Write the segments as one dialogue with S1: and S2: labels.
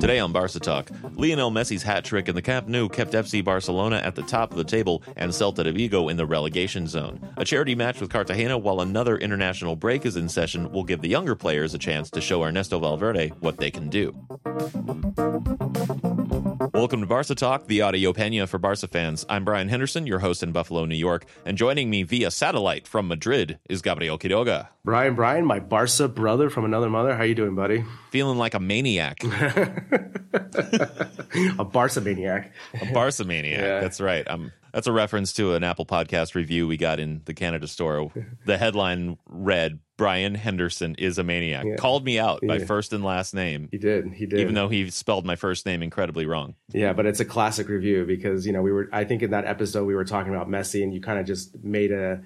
S1: Today on Barca Talk, Lionel Messi's hat trick in the Camp Nou kept FC Barcelona at the top of the table and Celta de Vigo in the relegation zone. A charity match with Cartagena while another international break is in session will give the younger players a chance to show Ernesto Valverde what they can do. Welcome to Barca Talk, the audio pena for Barca fans. I'm Brian Henderson, your host in Buffalo, New York, and joining me via satellite from Madrid is Gabriel Quiroga.
S2: Brian, Brian, my Barca brother from another mother. How you doing, buddy?
S1: Feeling like a maniac.
S2: a Barca maniac.
S1: A Barca maniac.
S2: Yeah.
S1: That's right. Um, that's a reference to an Apple Podcast review we got in the Canada store. The headline read, Brian Henderson is a maniac.
S2: Yeah.
S1: Called me out by
S2: Yeah.
S1: first and last name,
S2: He did. He did.
S1: even though he spelled my first name incredibly wrong.
S2: yeah, but it's a classic review because you know we were. I think in that episode we were talking about Messi, and you kind of just made a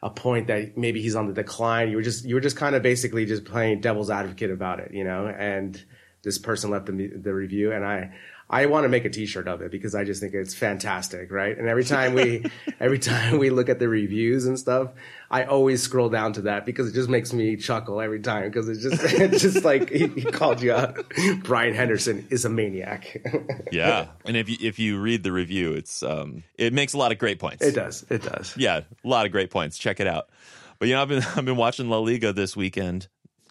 S2: a point that maybe he's on the decline. You were just you were just kind of basically just playing devil's advocate about it, you know. And this person left the the review, and I. I want to make a T-shirt of it because I just think it's fantastic, right? And every time we, every time we look at the reviews and stuff, I always scroll down to that because it just makes me chuckle every time because it's just, it's just like he, he called you out. Brian Henderson is a maniac.
S1: Yeah, and if you if you read the review, it's um it makes a lot of great points.
S2: it does. It does.
S1: Yeah, a lot of great points. Check it out. But you know, I've been I've been watching La Liga this weekend.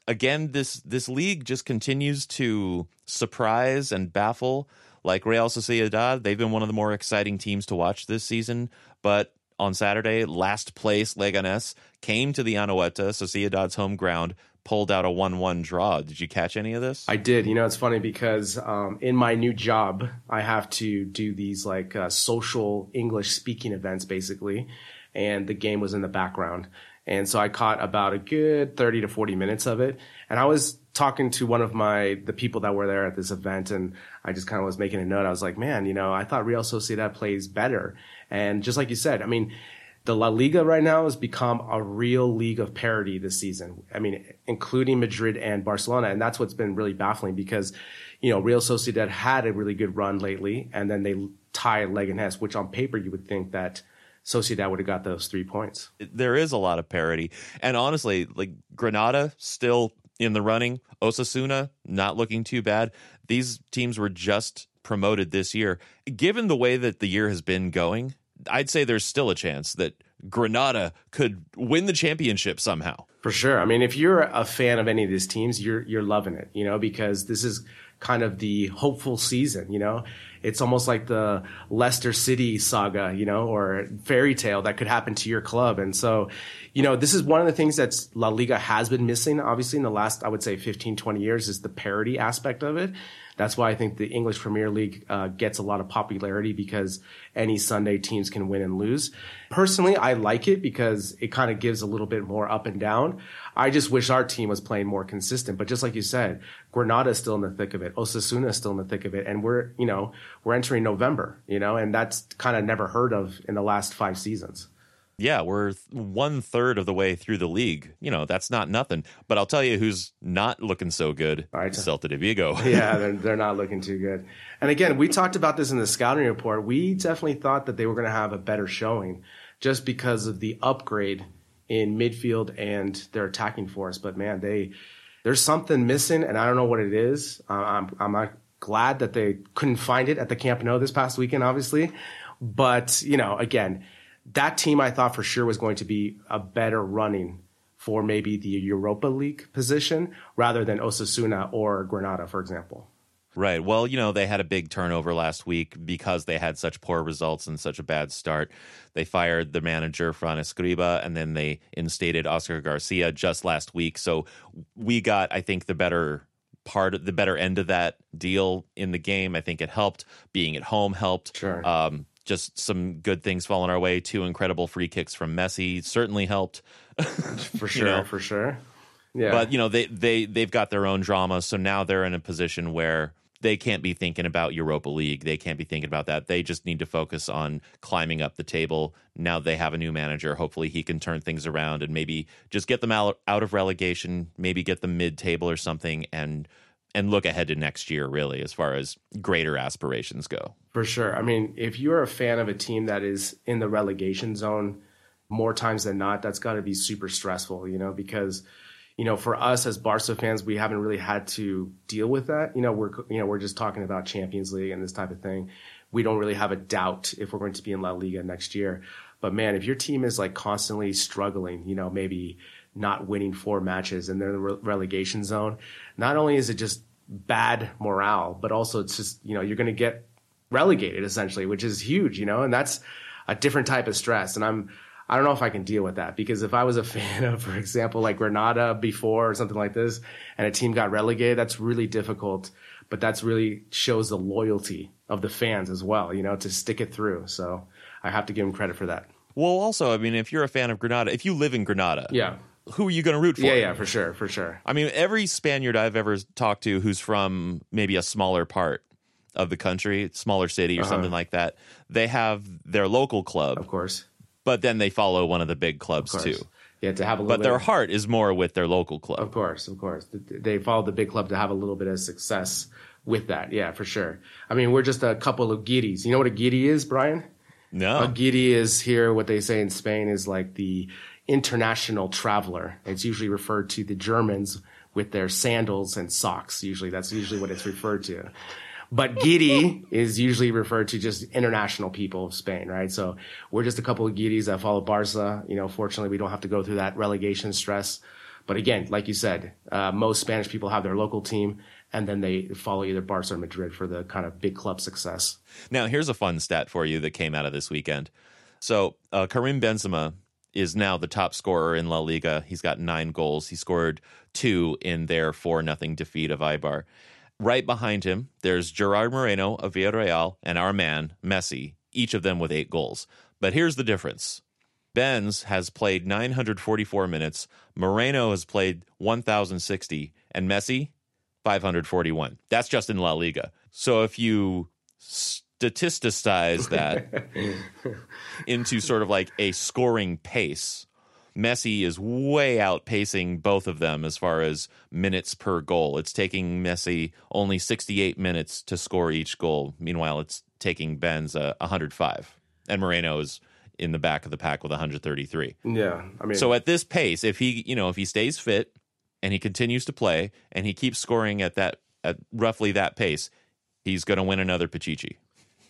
S1: Again, this this league just continues to surprise and baffle. Like Real Sociedad, they've been one of the more exciting teams to watch this season. But on Saturday, last place Leganes came to the Anoeta, Sociedad's home ground, pulled out a one-one draw. Did you catch any of this?
S2: I did. You know, it's funny because um, in my new job, I have to do these like uh, social English speaking events, basically, and the game was in the background, and so I caught about a good thirty to forty minutes of it, and I was talking to one of my the people that were there at this event, and I just kind of was making a note. I was like, man, you know, I thought Real Sociedad plays better, and just like you said, I mean. The La Liga right now has become a real league of parity this season. I mean, including Madrid and Barcelona. And that's what's been really baffling because, you know, Real Sociedad had a really good run lately and then they tie Leganés, which on paper you would think that Sociedad would have got those three points.
S1: there is a lot of parity. And honestly, like Granada still in the running, Osasuna not looking too bad. These teams were just promoted this year. Given the way that the year has been going, I'd say there's still a chance that Granada could win the championship somehow.
S2: For sure. I mean, if you're a fan of any of these teams, you're you're loving it, you know, because this is kind of the hopeful season, you know. It's almost like the Leicester City saga, you know, or fairy tale that could happen to your club. And so, you know, this is one of the things that La Liga has been missing, obviously, in the last, I would say, 15, 20 years, is the parity aspect of it. That's why I think the English Premier League uh, gets a lot of popularity because any Sunday teams can win and lose. Personally, I like it because it kind of gives a little bit more up and down. I just wish our team was playing more consistent. But just like you said, Granada is still in the thick of it. Osasuna is still in the thick of it. And we're, you know, we're entering November, you know, and that's kind of never heard of in the last five seasons.
S1: Yeah, we're one third of the way through the league. You know, that's not nothing. But I'll tell you who's not looking so good.
S2: All right.
S1: Celta de Vigo.
S2: yeah, they're, they're not looking too good. And again, we talked about this in the scouting report. We definitely thought that they were going to have a better showing just because of the upgrade in midfield and their attacking force. But man, they there's something missing, and I don't know what it is. Uh, I'm I'm not glad that they couldn't find it at the Camp Nou this past weekend, obviously. But you know, again, that team I thought for sure was going to be a better running for maybe the Europa League position rather than Osasuna or Granada, for example.
S1: Right. Well, you know, they had a big turnover last week because they had such poor results and such a bad start. They fired the manager, Fran Escriba, and then they instated Oscar Garcia just last week. So we got, I think, the better part of the better end of that deal in the game. I think it helped. Being at home helped.
S2: Sure.
S1: Um, just some good things falling our way. Two incredible free kicks from Messi certainly helped.
S2: For sure,
S1: know.
S2: for sure. Yeah.
S1: But you know they they they've got their own drama, so now they're in a position where they can't be thinking about Europa League. They can't be thinking about that. They just need to focus on climbing up the table. Now they have a new manager. Hopefully he can turn things around and maybe just get them out out of relegation, maybe get them mid table or something and and look ahead to next year really as far as greater aspirations go.
S2: For sure. I mean, if you're a fan of a team that is in the relegation zone more times than not, that's got to be super stressful, you know, because you know, for us as Barca fans, we haven't really had to deal with that. You know, we're you know, we're just talking about Champions League and this type of thing. We don't really have a doubt if we're going to be in La Liga next year. But man, if your team is like constantly struggling, you know, maybe not winning four matches and they're in the re- relegation zone, not only is it just bad morale, but also it's just, you know, you're going to get relegated essentially, which is huge, you know, and that's a different type of stress. And I'm, I don't know if I can deal with that because if I was a fan of, for example, like Granada before or something like this, and a team got relegated, that's really difficult. But that's really shows the loyalty of the fans as well, you know, to stick it through. So I have to give them credit for that.
S1: Well, also, I mean, if you're a fan of Granada, if you live in Granada,
S2: Yeah.
S1: Who are you going to root for?
S2: Yeah, yeah, for sure, for sure.
S1: I mean, every Spaniard I've ever talked to who's from maybe a smaller part of the country, smaller city or something like that, they have their local club,
S2: Uh-huh. Of course.
S1: but then they follow one of the big clubs
S2: Of
S1: too.
S2: Yeah, to have a little
S1: But their
S2: bit,
S1: heart is more with their local club.
S2: Of course, of course. They follow the big club to have a little bit of success with that. Yeah, for sure. I mean, we're just a couple of giddies. You know what a giddy is, Brian?
S1: No.
S2: A giddy is here, what they say in Spain is like the international traveler. It's usually referred to the Germans with their sandals and socks. Usually, that's usually what it's referred to. But giddy is usually referred to just international people of Spain, right? So we're just a couple of giddies that follow Barca. You know, fortunately, we don't have to go through that relegation stress. But again, like you said, uh, most Spanish people have their local team, and then they follow either Barca or Madrid for the kind of big club success.
S1: Now, here's a fun stat for you that came out of this weekend. So, uh, Karim Benzema is now the top scorer in La Liga. He's got nine goals. He scored two in their 4 nothing defeat of Eibar. Right behind him, there's Gerard Moreno of Villarreal and our man, Messi, each of them with eight goals. But here's the difference Benz has played 944 minutes, Moreno has played 1,060, and Messi, 541. That's just in La Liga. So if you statisticize that into sort of like a scoring pace, Messi is way outpacing both of them as far as minutes per goal. It's taking Messi only 68 minutes to score each goal. Meanwhile, it's taking Benz uh, 105. And Moreno is in the back of the pack with 133.
S2: Yeah, I mean,
S1: So at this pace, if he, you know, if he stays fit and he continues to play and he keeps scoring at that at roughly that pace, he's going to win another Pichichi.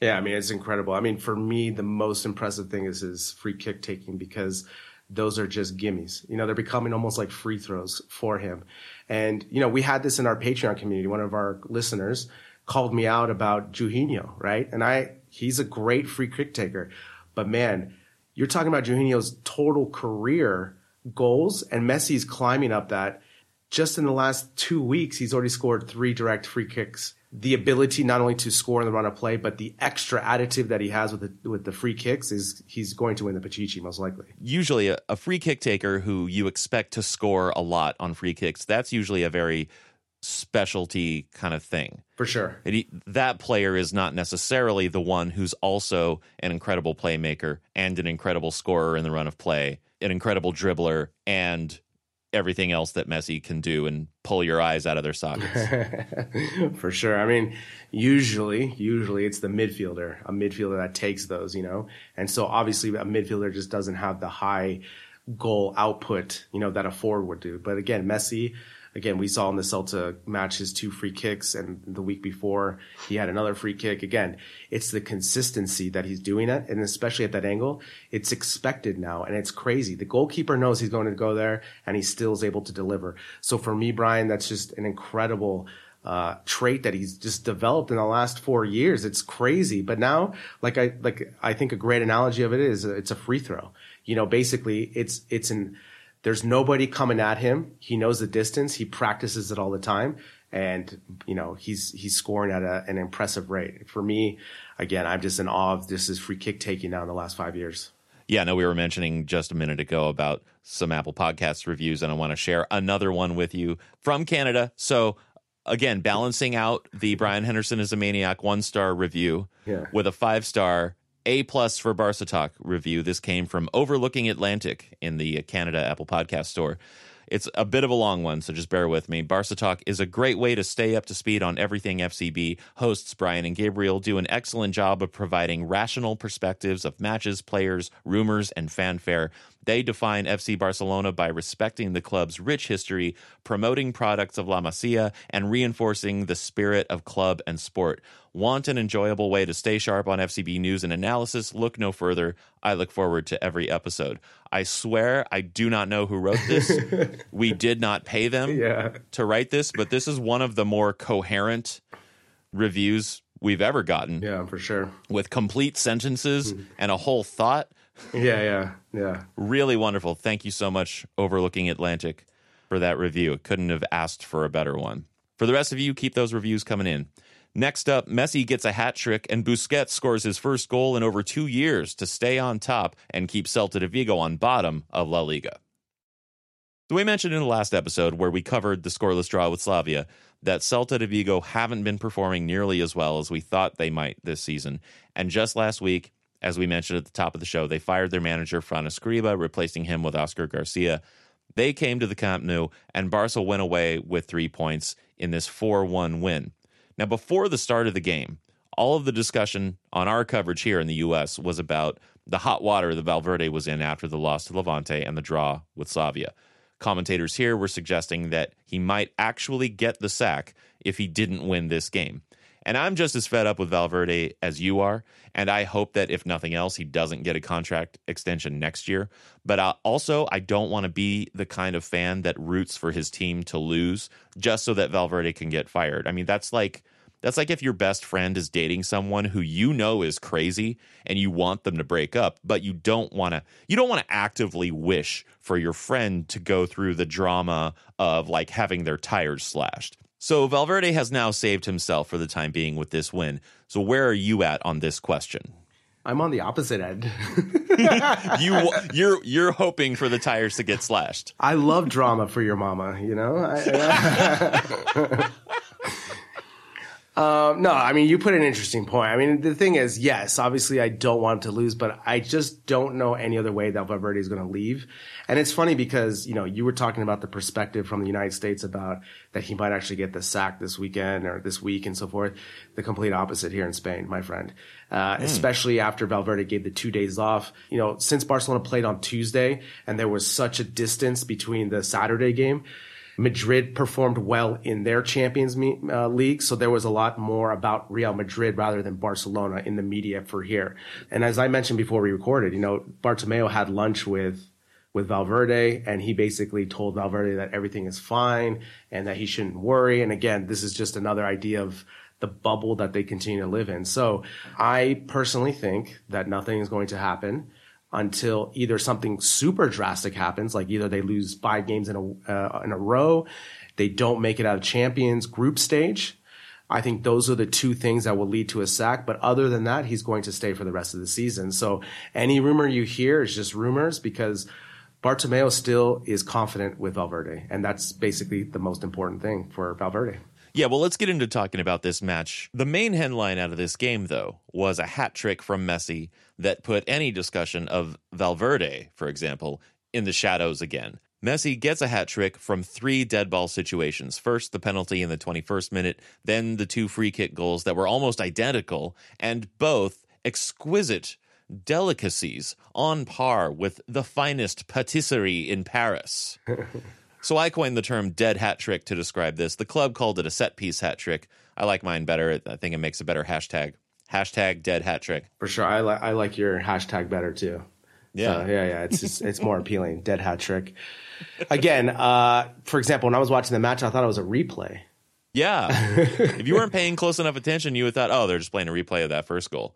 S2: Yeah, I mean it's incredible. I mean, for me, the most impressive thing is his free kick taking because those are just gimmies. You know, they're becoming almost like free throws for him. And you know, we had this in our Patreon community. One of our listeners called me out about Juninho, right? And I, he's a great free kick taker, but man, you're talking about Juninho's total career goals, and Messi's climbing up that. Just in the last two weeks, he's already scored three direct free kicks the ability not only to score in the run of play, but the extra additive that he has with the with the free kicks is he's going to win the Pichichi most likely.
S1: Usually, a, a free kick taker who you expect to score a lot on free kicks, that's usually a very specialty kind of thing.
S2: For sure.
S1: And he- that player is not necessarily the one who's also an incredible playmaker and an incredible scorer in the run of play, an incredible dribbler, and everything else that Messi can do and pull your eyes out of their sockets.
S2: For sure. I mean, usually, usually it's the midfielder, a midfielder that takes those, you know? And so obviously a midfielder just doesn't have the high goal output, you know, that a forward would do. But again, Messi, again, we saw in the Celta match his two free kicks, and the week before he had another free kick. Again, it's the consistency that he's doing it, and especially at that angle, it's expected now, and it's crazy. The goalkeeper knows he's going to go there, and he still is able to deliver. So for me, Brian, that's just an incredible. Uh, trait that he's just developed in the last four years. It's crazy. But now, like I, like I think a great analogy of it is it's a free throw. You know, basically it's, it's an, there's nobody coming at him. He knows the distance. He practices it all the time. And, you know, he's, he's scoring at a, an impressive rate. For me, again, I'm just in awe of this is free kick taking now in the last five years.
S1: Yeah, no, we were mentioning just a minute ago about some Apple Podcast reviews, and I want to share another one with you from Canada. So again, balancing out the Brian Henderson is a maniac one star review
S2: Yeah.
S1: with a five star A plus for Barca Talk review. This came from Overlooking Atlantic in the Canada Apple Podcast Store. It's a bit of a long one, so just bear with me. Barca Talk is a great way to stay up to speed on everything FCB. Hosts Brian and Gabriel do an excellent job of providing rational perspectives of matches, players, rumors, and fanfare. They define FC Barcelona by respecting the club's rich history, promoting products of La Masia, and reinforcing the spirit of club and sport. Want an enjoyable way to stay sharp on FCB news and analysis? Look no further. I look forward to every episode. I swear I do not know who wrote this. we did not pay them
S2: Yeah.
S1: to write this, but this is one of the more coherent reviews we've ever gotten
S2: Yeah, for sure.
S1: with complete sentences hmm. and a whole thought.
S2: Yeah, yeah, yeah.
S1: Really wonderful. Thank you so much, Overlooking Atlantic, for that review. Couldn't have asked for a better one. For the rest of you, keep those reviews coming in. Next up, Messi gets a hat trick and Busquets scores his first goal in over two years to stay on top and keep Celta de Vigo on bottom of La Liga. So we mentioned in the last episode where we covered the scoreless draw with Slavia that Celta de Vigo haven't been performing nearly as well as we thought they might this season. And just last week, as we mentioned at the top of the show, they fired their manager Fran Escriba, replacing him with Oscar Garcia. They came to the Camp Nou, and Barca went away with three points in this 4 1 win. Now, before the start of the game, all of the discussion on our coverage here in the U.S. was about the hot water that Valverde was in after the loss to Levante and the draw with Slavia. Commentators here were suggesting that he might actually get the sack if he didn't win this game. And I'm just as fed up with Valverde as you are. And I hope that if nothing else, he doesn't get a contract extension next year. But uh, also, I don't want to be the kind of fan that roots for his team to lose just so that Valverde can get fired. I mean, that's like. That's like if your best friend is dating someone who you know is crazy and you want them to break up, but you don't want to you don't want to actively wish for your friend to go through the drama of like having their tires slashed. So Valverde has now saved himself for the time being with this win. So where are you at on this question?
S2: I'm on the opposite end.
S1: You you're you're hoping for the tires to get slashed.
S2: I love drama for your mama, you know? I, um, no, I mean, you put an interesting point. I mean, the thing is, yes, obviously I don't want him to lose, but I just don't know any other way that Valverde is going to leave. And it's funny because, you know, you were talking about the perspective from the United States about that he might actually get the sack this weekend or this week and so forth. The complete opposite here in Spain, my friend. Uh, especially after Valverde gave the two days off. You know, since Barcelona played on Tuesday and there was such a distance between the Saturday game, Madrid performed well in their Champions uh, League, so there was a lot more about Real Madrid rather than Barcelona in the media for here. And as I mentioned before we recorded, you know, Bartomeu had lunch with with Valverde, and he basically told Valverde that everything is fine and that he shouldn't worry. And again, this is just another idea of the bubble that they continue to live in. So I personally think that nothing is going to happen until either something super drastic happens, like either they lose five games in a uh, in a row, they don't make it out of Champions group stage. I think those are the two things that will lead to a sack. But other than that, he's going to stay for the rest of the season. So any rumor you hear is just rumors because Bartomeu still is confident with Valverde, and that's basically the most important thing for Valverde.
S1: Yeah, well, let's get into talking about this match. The main headline out of this game, though, was a hat trick from Messi that put any discussion of Valverde, for example, in the shadows again. Messi gets a hat trick from three dead ball situations. First, the penalty in the 21st minute, then the two free kick goals that were almost identical, and both exquisite delicacies on par with the finest patisserie in Paris. so I coined the term dead hat trick to describe this. The club called it a set piece hat trick. I like mine better. I think it makes a better hashtag. Hashtag dead hat trick.
S2: For sure. I, li- I like your hashtag better too.
S1: Yeah.
S2: So, yeah, yeah. It's just, it's more appealing. Dead hat trick. Again, uh, for example, when I was watching the match, I thought it was a replay.
S1: Yeah. if you weren't paying close enough attention, you would thought, oh, they're just playing a replay of that first goal.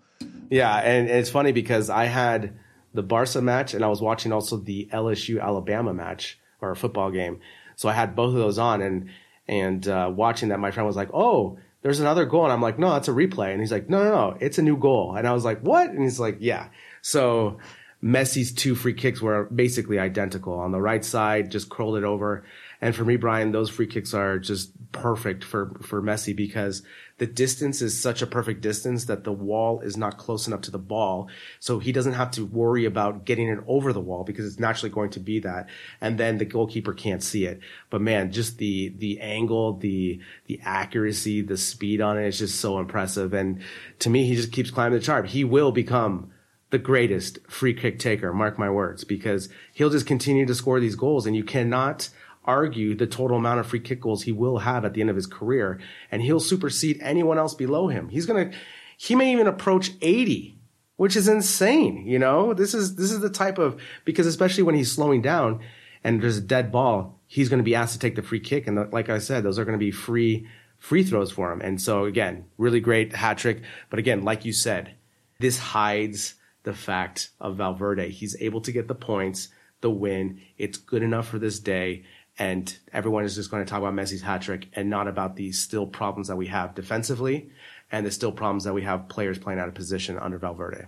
S2: Yeah, and, and it's funny because I had the Barca match and I was watching also the LSU Alabama match or a football game. So I had both of those on and and uh, watching that, my friend was like, "Oh, there's another goal," and I'm like, "No, it's a replay." And he's like, "No, no, no, it's a new goal." And I was like, "What?" And he's like, "Yeah." So Messi's two free kicks were basically identical. On the right side, just curled it over. And for me, Brian, those free kicks are just perfect for, for Messi because the distance is such a perfect distance that the wall is not close enough to the ball. So he doesn't have to worry about getting it over the wall because it's naturally going to be that. And then the goalkeeper can't see it. But man, just the, the angle, the, the accuracy, the speed on it is just so impressive. And to me, he just keeps climbing the chart. He will become the greatest free kick taker, mark my words, because he'll just continue to score these goals and you cannot argue the total amount of free kick goals he will have at the end of his career and he'll supersede anyone else below him. He's to, he may even approach 80, which is insane. You know, this is, this is the type of, because especially when he's slowing down and there's a dead ball, he's to be asked to take the free kick. And the, like I said, those are going to be free, free throws for him. And so again, really great hat trick. But again, like you said, this hides the fact of Valverde. He's able to get the points, the win. It's good enough for this day. And everyone is just going to talk about Messi's hat trick and not about the still problems that we have defensively and the still problems that we have players playing out of position under Valverde.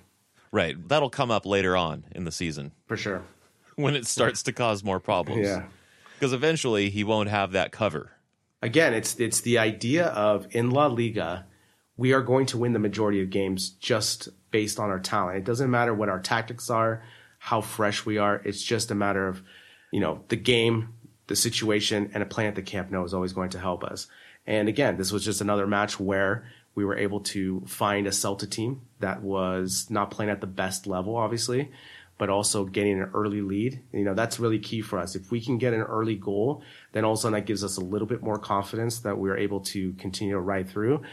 S1: Right. That'll come up later on in the season
S2: For sure.
S1: when it starts to cause more problems.
S2: Yeah.
S1: Because eventually he won't have that cover.
S2: Again, it's it's the idea of in La Liga, we are going to win the majority of games just based on our talent. It doesn't matter what our tactics are, how fresh we are. It's just a matter of, you know, the game, the situation, and a plan at the Camp Nou is always going to help us. And again, this was just another match where we were able to find a Celta team that was not playing at the best level, obviously, but also getting an early lead. You know, that's really key for us. If we can get an early goal, then all of a sudden that gives us a little bit more confidence that we're able to continue to ride through.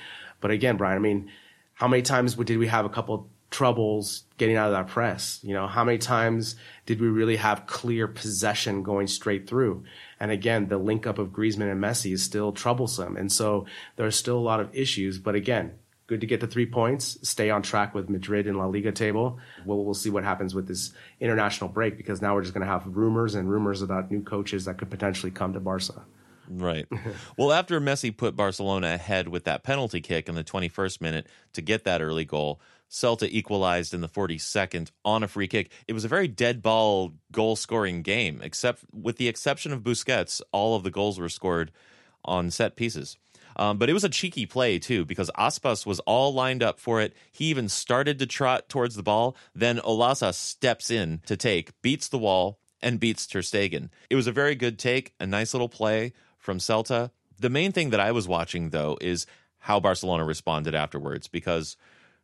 S2: But again, Brian, I mean, how many times did we have a couple troubles getting out of that press? You know, how many times did we really have clear possession going straight through? And again, the link up of Griezmann and Messi is still troublesome. And so there are still a lot of issues. But again, good to get the three points, stay on track with Madrid in La Liga table. We'll, we'll see what happens with this international break because now we're just going to have rumors and rumors about new coaches that could potentially come to Barca.
S1: Right. well, after Messi put Barcelona ahead with that penalty kick in the 21st minute to get that early goal, Celta equalized in the 42nd on a free kick. It was a very dead ball goal scoring game, except with the exception of Busquets, all of the goals were scored on set pieces. Um, but it was a cheeky play too because Aspas was all lined up for it. He even started to trot towards the ball. Then Olaza steps in to take, beats the wall, and beats Ter Stegen. It was a very good take, a nice little play from Celta. The main thing that I was watching though is how Barcelona responded afterwards because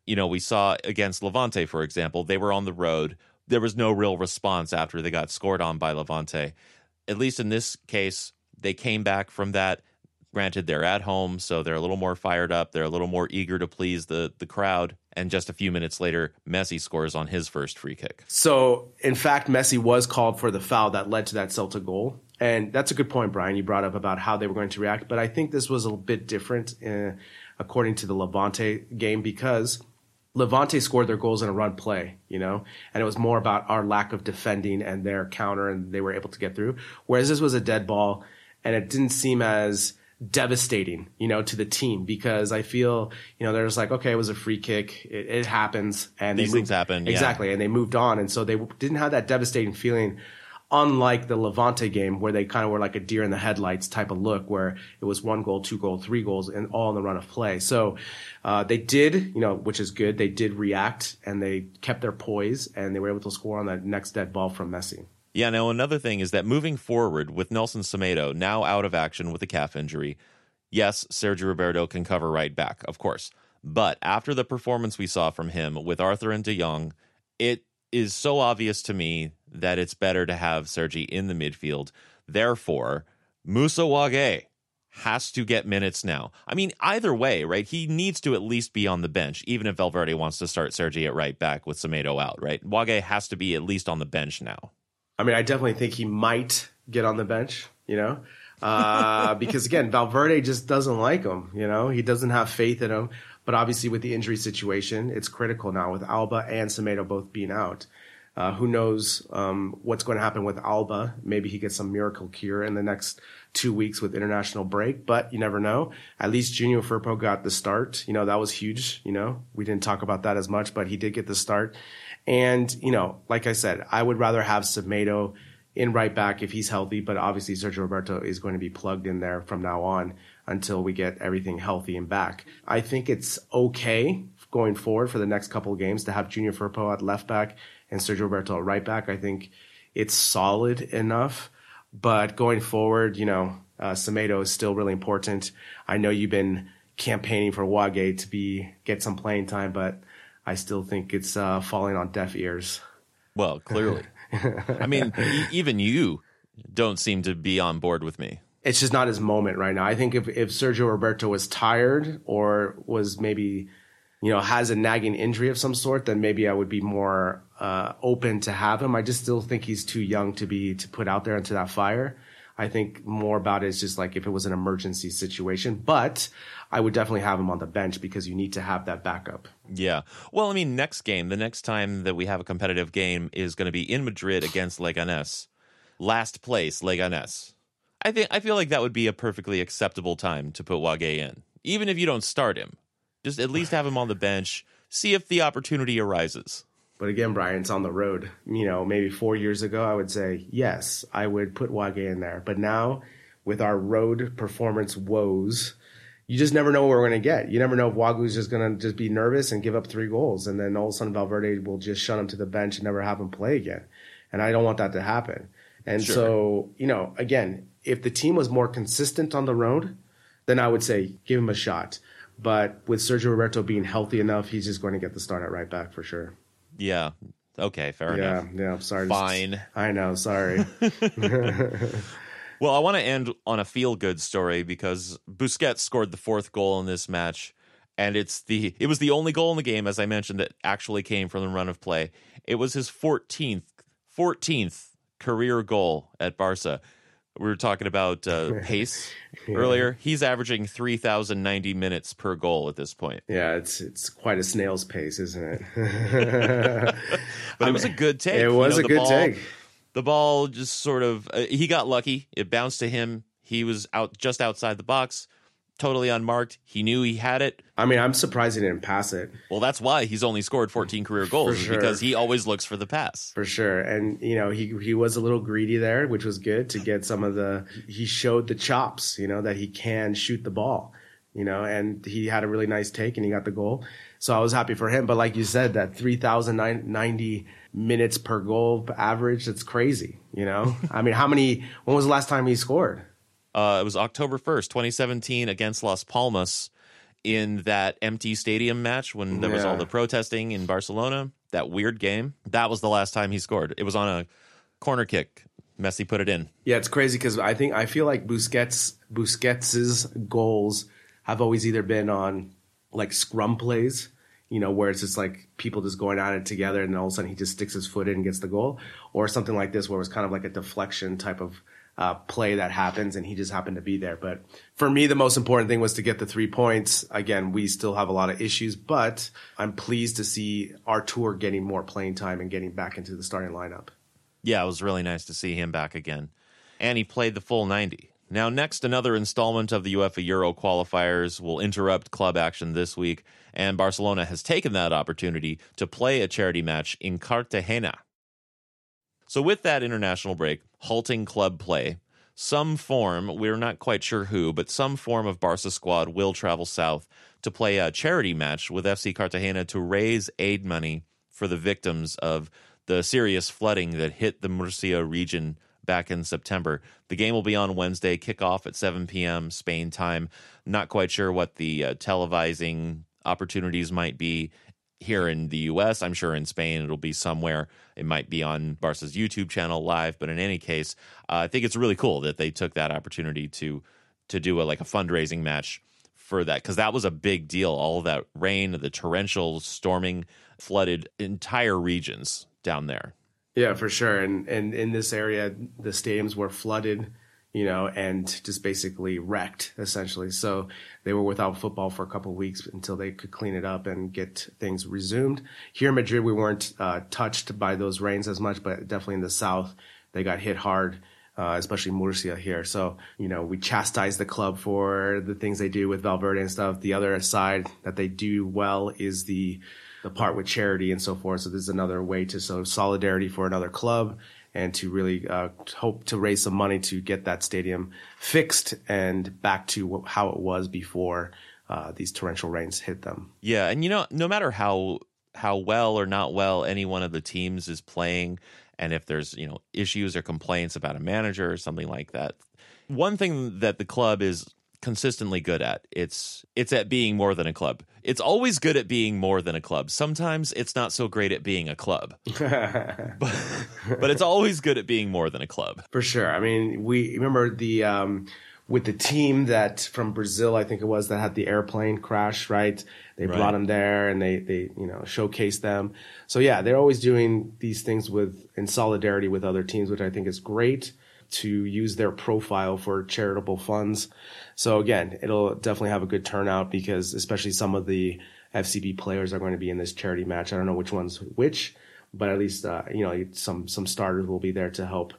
S1: you know we saw against Levante for example they were on the road there was no real response after they got scored on by Levante at least in this case they came back from that granted they're at home so they're a little more fired up they're a little more eager to please the the crowd and just a few minutes later Messi scores on his first free kick
S2: So, in fact, Messi was called for the foul that led to that Celta goal. And that's a good point, Brian. You brought up about how they were going to react. But I think this was a bit different uh, according to the Levante game because Levante scored their goals in a run play, you know, and it was more about our lack of defending and their counter and they were able to get through. Whereas this was a dead ball and it didn't seem as devastating, you know, to the team because I feel, you know, there's like, okay, it was a free kick. It, it happens. And they
S1: These
S2: moved-
S1: things happen, yeah.
S2: Exactly. And they moved on. And so they didn't have that devastating feeling unlike the Levante game where they kind of were like a deer in the headlights type of look where it was one goal, two goal, three goals and all in the run of play. So, uh, they did, you know, which is good. They did react and they kept their poise and they were able to score on that next dead ball from Messi.
S1: Yeah, now another thing is that moving forward with Nelson Semedo now out of action with a calf injury, yes, Sergio Roberto can cover right back, of course. But after the performance we saw from him with Arthur and De Jong it is so obvious to me that it's better to have Sergi in the midfield. Therefore, Moussa Wagué has to get minutes now. I mean, either way, right? He needs to at least be on the bench, even if Valverde wants to start Sergi at right back with Semedo out, right? Wagué has to be at least on the bench now.
S2: I mean, I definitely think he might get on the bench, you know, uh, because again, Valverde just doesn't like him, you know, he doesn't have faith in him. But obviously, with the injury situation, it's critical now with Alba and Semedo both being out. Uh, who knows um, what's going to happen with Alba? Maybe he gets some miracle cure in the next two weeks with international break, but you never know. At least Junior Firpo got the start. You know, that was huge. You know, we didn't talk about that as much, but he did get the start. And, you know, like I said, I would rather have Semedo in right back if he's healthy, but obviously Sergio Roberto is going to be plugged in there from now on until we get everything healthy and back. I think it's okay going forward for the next couple of games to have Junior Firpo at left back and Sergio Roberto at right back. I think it's solid enough. But going forward, you know, uh, Semedo is still really important. I know you've been campaigning for Wagué to be get some playing time, but I still think it's uh, falling on deaf ears.
S1: Well, clearly. I mean, e- even you don't seem to be on board with me.
S2: It's just not his moment right now. I think if, if Sergio Roberto was tired or was maybe, you know, has a nagging injury of some sort, then maybe I would be more uh, open to have him. I just still think he's too young to be to put out there into that fire. I think more about it is just like if it was an emergency situation, but I would definitely have him on the bench because you need to have that backup.
S1: Yeah. Well, I mean, next game, the next time that we have a competitive game is going to be in Madrid against Leganes. Last place, Leganes. I think I feel like that would be a perfectly acceptable time to put Wagué in, even if you don't start him. Just at least have him on the bench. See if the opportunity arises.
S2: But again, Brian, it's on the road. You know, maybe four years ago, I would say, yes, I would put Wagué in there. But now, with our road performance woes, you just never know what we're going to get. You never know if Wagué's just going to just be nervous and give up three goals. And then all of a sudden, Valverde will just shut him to the bench and never have him play again. And I don't want that to happen. And
S1: Sure.
S2: so, you know, again, if the team was more consistent on the road, then I would say give him a shot. But with Sergio Roberto being healthy enough, he's just going to get the start at right back for sure.
S1: Yeah. Okay, fair
S2: Yeah,
S1: enough.
S2: yeah. I'm sorry.
S1: Fine.
S2: I know. Sorry.
S1: Well, I want to end on a feel good story because Busquets scored the fourth goal in this match, and it's the it was the only goal in the game, as I mentioned, that actually came from the run of play. It was his 14th 14th career goal at Barca. We were talking about uh, pace earlier. He's averaging 3,090 minutes per goal at this point.
S2: yeah, it's it's quite a snail's pace, isn't it?
S1: But it was a good take.
S2: it
S1: You
S2: was
S1: know,
S2: a good
S1: ball-
S2: take.
S1: The ball just sort of uh, he got lucky. It bounced to him. He was out just outside the box, totally unmarked. He knew he had it.
S2: I mean, I'm surprised he didn't pass it
S1: Well, that's why he's only scored 14 career goals
S2: sure.
S1: because he always looks for the pass.
S2: for sure. And you know, he he was a little greedy there, which was good to get some of the. He showed the chops, you know, that he can shoot the ball, you know, and he had a really nice take and he got the goal. So I was happy for him. But like you said, that 3,090 minutes per goal average, that's crazy, you know? I mean, how many, when was the last time he scored?
S1: Uh, it was October 1st, 2017, against Las Palmas in that empty stadium match when there was all the protesting in Barcelona. That weird game. That was the last time he scored. It was on a corner kick. Messi put it in.
S2: Yeah, it's crazy because I think I feel like Busquets Busquets's goals have always either been on like scrum plays, you know, where it's just like people just going at it together, and then all of a sudden he just sticks his foot in and gets the goal, or something like this where it was kind of like a deflection type of uh, play that happens, and he just happened to be there. But for me, the most important thing was to get the three points. Again, we still have a lot of issues, but I'm pleased to see Arthur getting more playing time and getting back into the starting lineup.
S1: Yeah, it was really nice to see him back again. And he played the full 90. Now, next, another installment of the UEFA Euro qualifiers will interrupt club action this week, and Barcelona has taken that opportunity to play a charity match in Cartagena. So, with that international break, halting club play, some form, we're not quite sure who, but some form of Barca squad will travel south to play a charity match with FC Cartagena to raise aid money for the victims of the serious flooding that hit the Murcia region back in September. The game will be on Wednesday, kickoff at 7 p.m. Spain time. Not quite sure what the uh, televising opportunities might be. Here in the US. I'm sure in Spain it'll be somewhere. It might be on Barca's YouTube channel live, but in any case, uh, I think it's really cool that they took that opportunity to to do a like a fundraising match for that because that was a big deal. All of that rain, the torrential storming, flooded entire regions down there.
S2: Yeah, for sure. And and in this area, the stadiums were flooded, you know, and just basically wrecked essentially. So they were without football for a couple of weeks until they could clean it up and get things resumed. Here in Madrid, we weren't uh, touched by those rains as much, but definitely in the south, they got hit hard. Uh, especially Murcia here. So, you know, we chastise the club for the things they do with Valverde and stuff. The other side that they do well is the the part with charity and so forth. So this is another way to show solidarity for another club and to really uh, hope to raise some money to get that stadium fixed and back to how it was before uh, these torrential rains hit them.
S1: Yeah, and you know, no matter how how well or not well any one of the teams is playing, and if there's you know issues or complaints about a manager or something like that, one thing that the club is consistently good at. It's it's at being more than a club. It's always good at being more than a club. Sometimes it's not so great at being a club. But, but it's always good at being more than a club.
S2: For sure. I mean we remember the um with the team that from brazil i think it was that had the airplane crash right? They right. brought them there and they they you know showcased them. So yeah they're always doing these things with in solidarity with other teams which i think is great to use their profile for charitable funds. So again, it'll definitely have a good turnout because especially some of the FCB players are going to be in this charity match. I don't know which ones which, but at least uh, you know some some starters will be there to help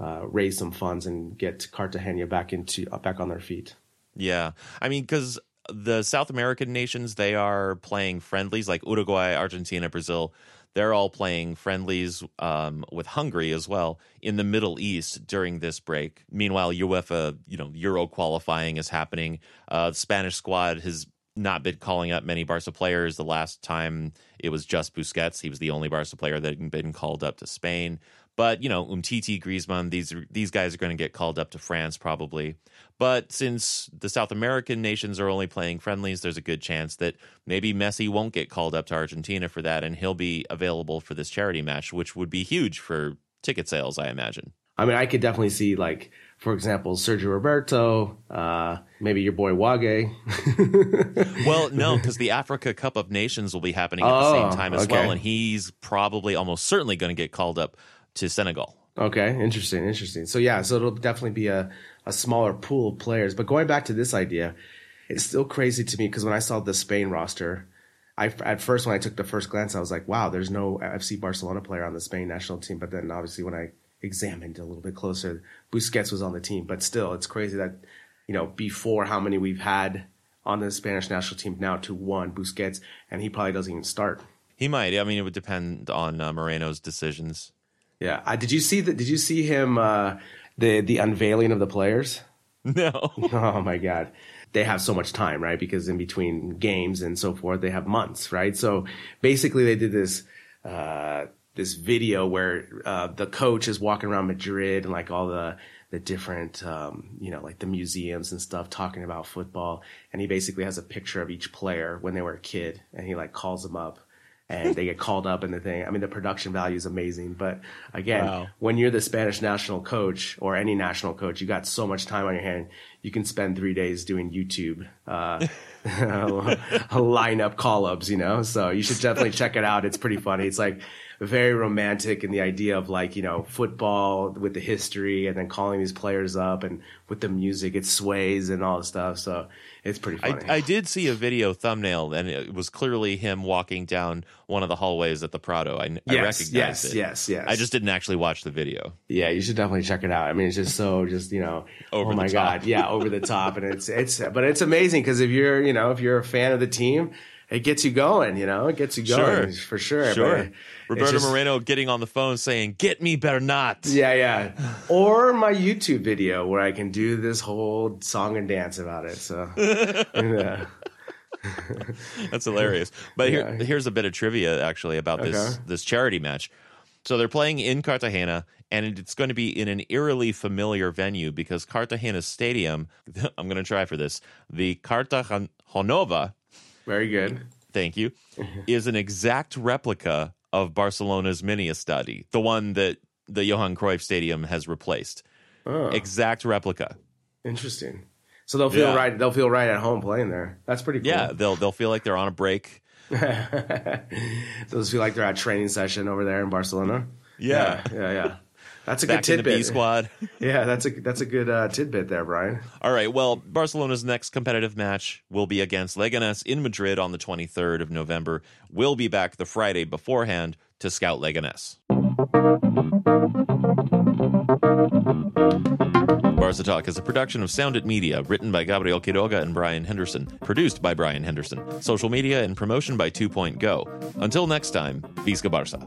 S2: uh, raise some funds and get Cartagena back into uh, back on their feet.
S1: Yeah, I mean because the South American nations they are playing friendlies like Uruguay, Argentina, Brazil they're all playing friendlies um, with Hungary as well in the Middle East during this break. Meanwhile, UEFA, you know, Euro qualifying is happening. Uh, the Spanish squad has not been calling up many Barca players. The last time it was just Busquets. He was the only Barca player that had been called up to Spain. But you know, Umtiti, Griezmann, these these guys are going to get called up to France probably. But since the South American nations are only playing friendlies, there's a good chance that maybe Messi won't get called up to Argentina for that, and he'll be available for this charity match, which would be huge for ticket sales, I imagine.
S2: I mean, I could definitely see like, for example, Sergio Roberto, uh, maybe your boy Wagué.
S1: well, no, because the Africa Cup of Nations will be happening at oh, the same time as okay. well, and he's probably almost certainly going to get called up to Senegal.
S2: Okay, interesting, interesting. So yeah, so it'll definitely be a, a smaller pool of players. But going back to this idea, it's still crazy to me because when I saw the Spain roster, I at first when I took the first glance, I was like, wow, there's no FC Barcelona player on the Spain national team. But then obviously when I examined a little bit closer, Busquets was on the team. But still, it's crazy that you know before how many we've had on the Spanish national team now to one Busquets, and he probably doesn't even start.
S1: He might. I mean, it would depend on uh, Moreno's decisions.
S2: Yeah. Uh, did you see that? Did you see him? Uh, the the unveiling of the players.
S1: No.
S2: Oh my god. They have so much time, right? Because in between games and so forth, they have months, right? So basically, they did this. Uh, this video where uh, the coach is walking around Madrid and like all the the different um, you know like the museums and stuff talking about football and he basically has a picture of each player when they were a kid and he like calls them up and they get called up in the thing. I mean, the production value is amazing. But again, wow. when you're the Spanish national coach or any national coach, you got so much time on your hand. You can spend three days doing YouTube, uh, lineup call ups, you know? So you should definitely check it out. It's pretty funny. It's like, very romantic in the idea of like you know football with the history and then calling these players up and with the music it sways and all the stuff so it's pretty funny.
S1: I, I, did see a video thumbnail, and it was clearly him walking down one of the hallways at the Prado. I, yes, I recognized
S2: yes,
S1: it.
S2: Yes, yes,
S1: I just didn't actually watch the video.
S2: Yeah, you should definitely check it out. I mean, it's just so just you know, oh
S1: over
S2: oh my god, yeah, over the top, and it's it's but it's amazing because if you're you know if you're a fan of the team it gets you going, you know, it gets you going sure. for sure.
S1: Sure. Roberto just, Moreno getting on the phone saying, "Get me, better not."
S2: Yeah, yeah. or my YouTube video where I can do this whole song and dance about it. So, yeah.
S1: That's hilarious. But here, yeah. here's a bit of trivia actually about this okay. this charity match. So they're playing in Cartagena, and it's going to be in an eerily familiar venue because Cartagena stadium. I'm going to try for this. The Cartagonova
S2: very good.
S1: thank you, is an exact replica of Barcelona's mini estadi, the one that the Johan Cruyff Stadium has replaced.
S2: Oh,
S1: Exact replica.
S2: interesting. So they'll feel
S1: Yeah.
S2: right. They'll feel right at home playing there. That's pretty cool.
S1: Yeah, they'll they'll feel like they're on a break.
S2: Those feel like they're at training session over there in Barcelona.
S1: Yeah.
S2: yeah, yeah. yeah. That's a good
S1: in the B
S2: tidbit.
S1: squad.
S2: Yeah, that's a that's a good uh, tidbit there, Brian.
S1: All right. Well, Barcelona's next competitive match will be against Leganes in Madrid on the 23rd of November. We'll be back the Friday beforehand to scout Leganes. Barca Talk is a production of Sounded Media, written by Gabriel Quiroga and Brian Henderson, produced by Brian Henderson, social media and promotion by Two Point Go. Until next time, Visca Barca.